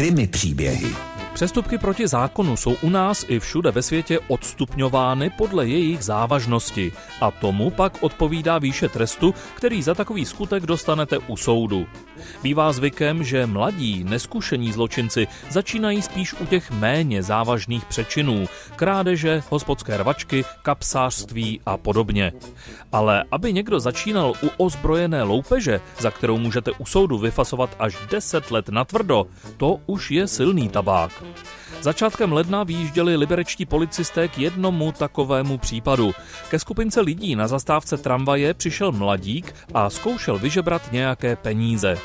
Krimi příběhy. Přestupky proti zákonu jsou u nás i všude ve světě odstupňovány podle jejich závažnosti a tomu pak odpovídá výše trestu, který za takový skutek dostanete u soudu. Bývá zvykem, že mladí, neskušení zločinci začínají spíš u těch méně závažných přečinů, krádeže, hospodské rvačky, kapsářství a podobně. Ale aby někdo začínal u ozbrojené loupeže, za kterou můžete u soudu vyfasovat až 10 let na tvrdo, to už je silný tabák. Začátkem ledna vyjížděli liberečtí policisté k jednomu takovému případu. Ke skupince lidí na zastávce tramvaje přišel mladík a zkoušel vyžebrat nějaké peníze.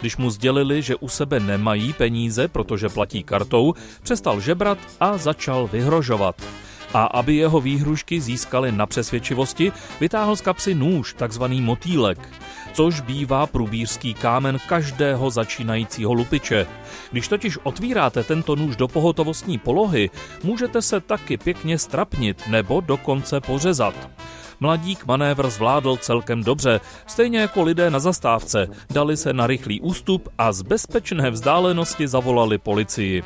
Když mu sdělili, že u sebe nemají peníze, protože platí kartou, přestal žebrat a začal vyhrožovat. A aby jeho výhrušky získaly na přesvědčivosti, vytáhl z kapsy nůž, takzvaný motýlek což bývá průbířský kámen každého začínajícího lupiče. Když totiž otvíráte tento nůž do pohotovostní polohy, můžete se taky pěkně strapnit nebo dokonce pořezat. Mladík manévr zvládl celkem dobře, stejně jako lidé na zastávce, dali se na rychlý ústup a z bezpečné vzdálenosti zavolali policii.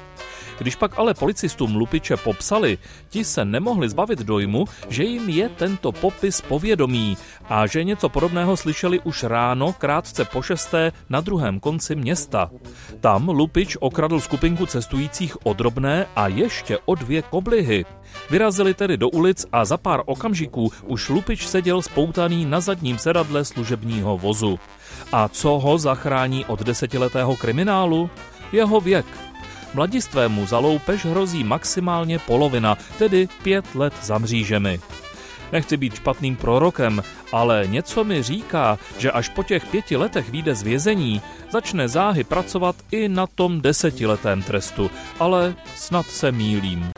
Když pak ale policistům lupiče popsali, ti se nemohli zbavit dojmu, že jim je tento popis povědomí a že něco podobného slyšeli už ráno krátce po šesté na druhém konci města. Tam lupič okradl skupinku cestujících o drobné a ještě o dvě koblihy. Vyrazili tedy do ulic a za pár okamžiků už lupič seděl spoutaný na zadním sedadle služebního vozu. A co ho zachrání od desetiletého kriminálu? Jeho věk. Mladistvému za loupež hrozí maximálně polovina, tedy pět let za mřížemi. Nechci být špatným prorokem, ale něco mi říká, že až po těch pěti letech vyjde z vězení, začne záhy pracovat i na tom desetiletém trestu, ale snad se mílím.